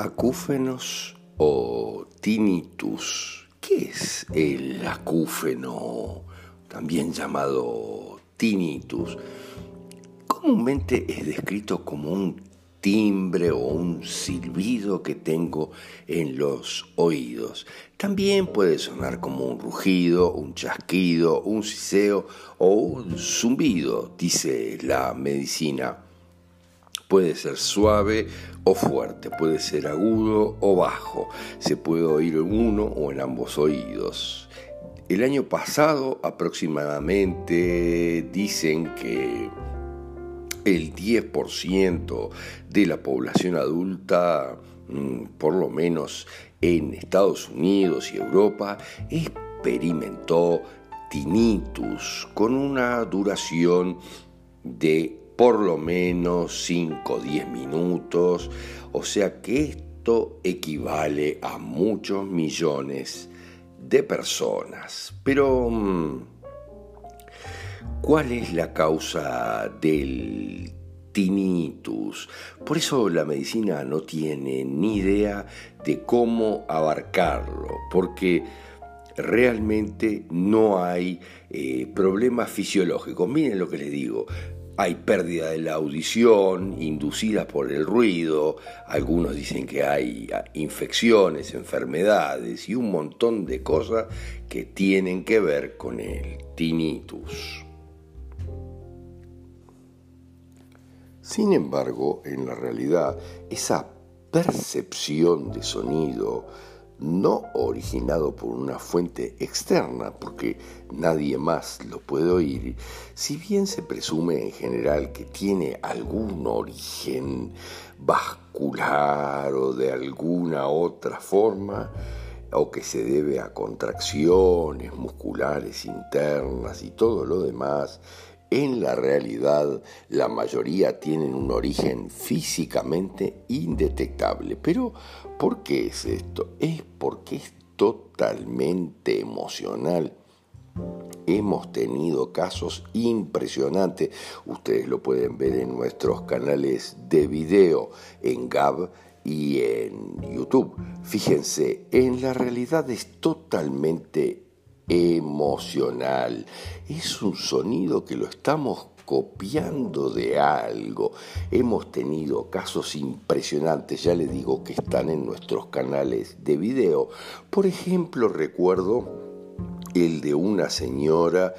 acúfenos o tinnitus. ¿Qué es el acúfeno, también llamado tinnitus? Comúnmente es descrito como un timbre o un silbido que tengo en los oídos. También puede sonar como un rugido, un chasquido, un siseo o un zumbido, dice la medicina. Puede ser suave o fuerte, puede ser agudo o bajo, se puede oír en uno o en ambos oídos. El año pasado aproximadamente dicen que el 10% de la población adulta, mm, por lo menos en Estados Unidos y Europa, experimentó tinnitus con una duración de por lo menos 5 o 10 minutos, o sea que esto equivale a muchos millones de personas. Pero, mm, ¿cuál es la causa del tinnitus? Por eso la medicina no tiene ni idea de cómo abarcarlo, porque realmente no hay eh, problemas fisiológicos. Miren lo que les digo, hay pérdida de la audición inducida por el ruido, algunos dicen que hay infecciones, enfermedades y un montón de cosas que tienen que ver con el tinnitus. Sin embargo, en la realidad, esa percepción de sonido no originado por una fuente externa, porque nadie más lo puede oír, si bien se presume en general que tiene algún origen vascular o de alguna otra forma, o que se debe a contracciones musculares internas y todo lo demás, en la realidad, la mayoría tienen un origen físicamente indetectable. Pero, ¿por qué es esto? Es porque es totalmente emocional. Hemos tenido casos impresionantes, ustedes lo pueden ver en nuestros canales de video, en Gab y en YouTube. Fíjense, en la realidad es totalmente emocional. Es un sonido que lo estamos copiando de algo. Hemos tenido casos impresionantes, ya les digo que están en nuestros canales de video. Por ejemplo, recuerdo el de una señora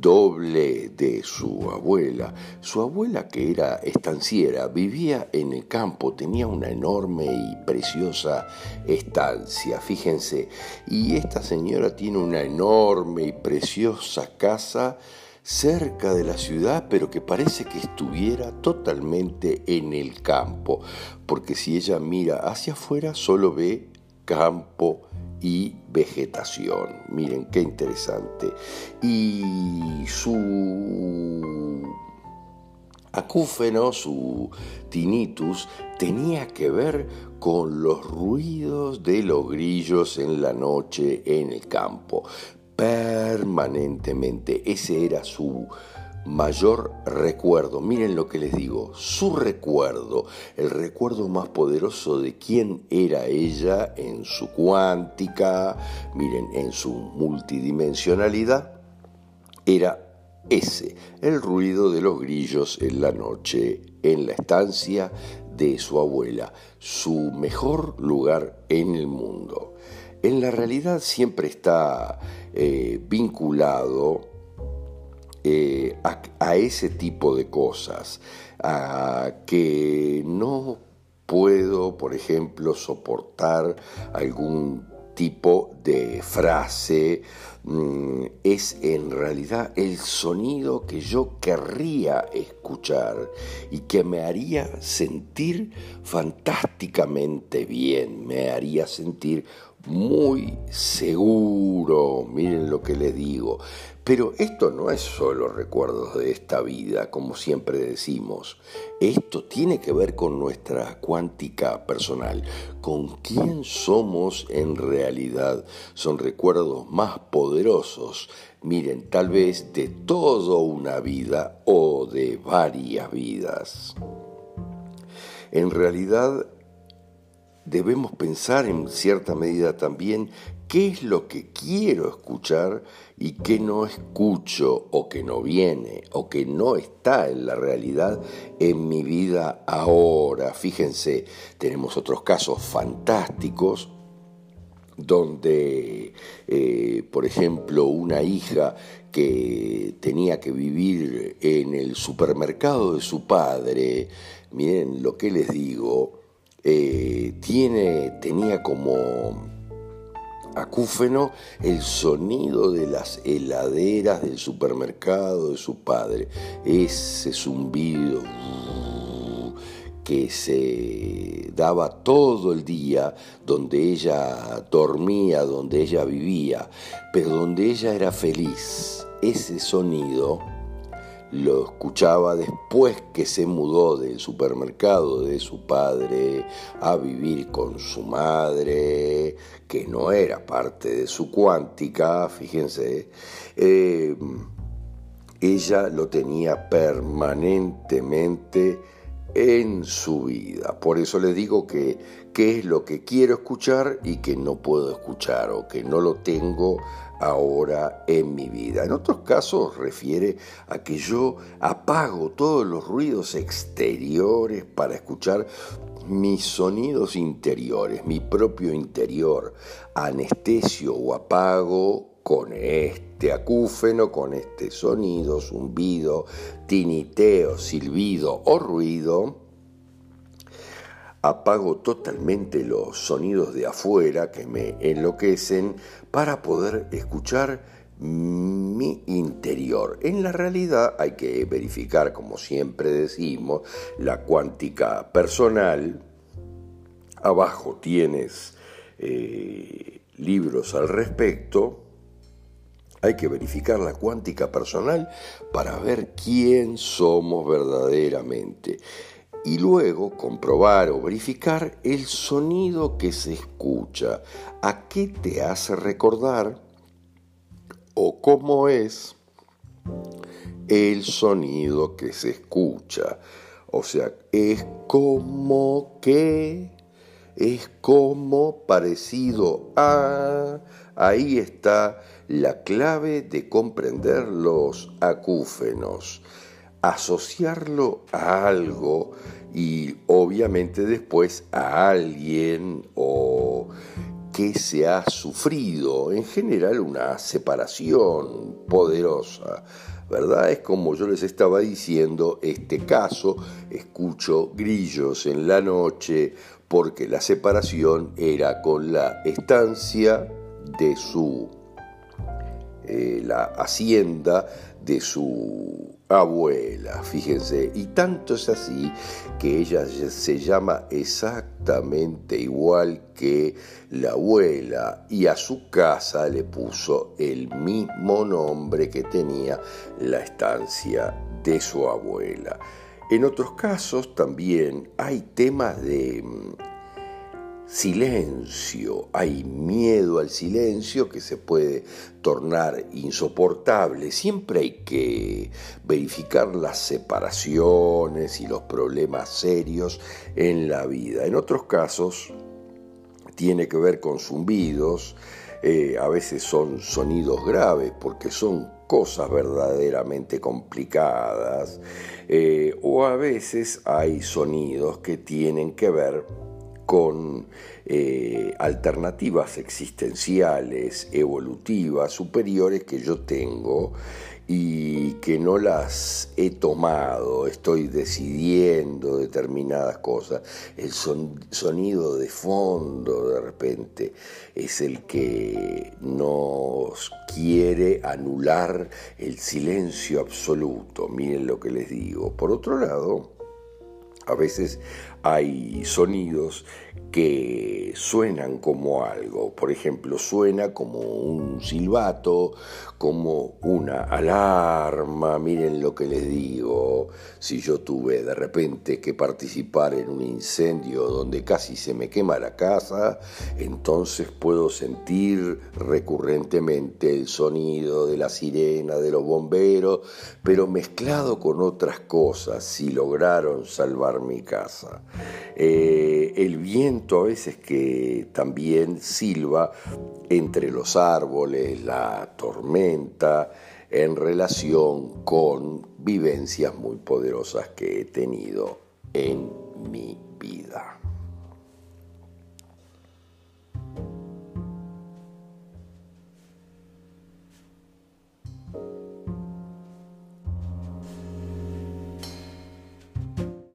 doble de su abuela. Su abuela, que era estanciera, vivía en el campo, tenía una enorme y preciosa estancia, fíjense, y esta señora tiene una enorme y preciosa casa cerca de la ciudad, pero que parece que estuviera totalmente en el campo, porque si ella mira hacia afuera solo ve campo y vegetación. Miren qué interesante. Y su acúfeno, su tinnitus, tenía que ver con los ruidos de los grillos en la noche en el campo. Permanentemente. Ese era su mayor recuerdo. Miren lo que les digo, su recuerdo, el recuerdo más poderoso de quién era ella en su cuántica, miren, en su multidimensionalidad, era ese, el ruido de los grillos en la noche, en la estancia de su abuela, su mejor lugar en el mundo. En la realidad siempre está eh, vinculado eh, a, ese tipo de cosas, a que no puedo, por ejemplo, soportar algún tipo de frase, mm, es en realidad el sonido que yo querría escuchar y que me haría sentir fantásticamente bien, me haría sentir muy seguro, miren lo que les digo. Pero esto no es solo recuerdos de esta vida, como siempre decimos. Esto tiene que ver con nuestra cuántica personal, con quién somos en realidad. Son recuerdos más poderosos, miren, tal vez de toda una vida o de varias vidas. En realidad debemos pensar en cierta medida también qué es lo que quiero escuchar y qué no escucho o que no viene o que no está en la realidad en mi vida ahora. Fíjense, tenemos otros casos fantásticos donde, eh, por ejemplo, una hija que tenía que vivir en el supermercado de su padre, miren lo que les digo, eh, tiene, tenía como acúfeno el sonido de las heladeras del supermercado de su padre, ese zumbido que se daba todo el día, donde ella dormía, donde ella vivía, pero donde ella era feliz. Ese sonido lo escuchaba después que se mudó del supermercado de su padre a vivir con su madre, que no era parte de su cuántica, fíjense, eh, ella lo tenía permanentemente en su vida. Por eso le digo que qué es lo que quiero escuchar y que no puedo escuchar o que no lo tengo ahora en mi vida. En otros casos refiere a que yo apago todos los ruidos exteriores para escuchar mis sonidos interiores, mi propio interior, anestesio o apago con este acúfeno, con este sonido, zumbido, tiniteo, silbido o ruido, apago totalmente los sonidos de afuera que me enloquecen para poder escuchar mi interior. En la realidad hay que verificar, como siempre decimos, la cuántica personal. Abajo tienes eh, libros al respecto hay que verificar la cuántica personal para ver quién somos verdaderamente y luego comprobar o verificar el sonido que se escucha, a qué te hace recordar o cómo es el sonido que se escucha. O sea, es como que, es como parecido a, ahí está la clave de comprender los acúfenos, asociarlo a algo y obviamente después a alguien o que se ha sufrido, en general una separación poderosa, ¿verdad? Es como yo les estaba diciendo, este caso, escucho grillos en la noche porque la separación era con la estancia de su eh, la hacienda de su abuela, fíjense, y tanto es así que ella se llama exactamente igual que la abuela y a su casa le puso el mismo nombre que tenía la estancia de su abuela. En otros casos también hay temas de silencio, hay miedo al silencio que se puede tornar insoportable. Siempre hay que verificar las separaciones y los problemas serios en la vida. En otros casos tiene que ver con zumbidos, eh, a veces son sonidos graves porque son cosas verdaderamente complicadas, eh, o a veces hay sonidos que tienen que ver con eh, alternativas existenciales, evolutivas, superiores que yo tengo y que no las he tomado, estoy decidiendo determinadas cosas. El sonido de fondo de repente es el que nos quiere anular el silencio absoluto, miren lo que les digo. Por otro lado, a veces hay sonidos que suenan como algo, por ejemplo, suena como un silbato, como una alarma, miren lo que les digo, si yo tuve de repente que participar en un incendio donde casi se me quema la casa, entonces puedo sentir recurrentemente el sonido de la sirena, de los bomberos, pero mezclado con otras cosas, si lograron salvar mi casa. Eh, el viento a veces que también silba entre los árboles, la tormenta, en relación con vivencias muy poderosas que he tenido en mi vida.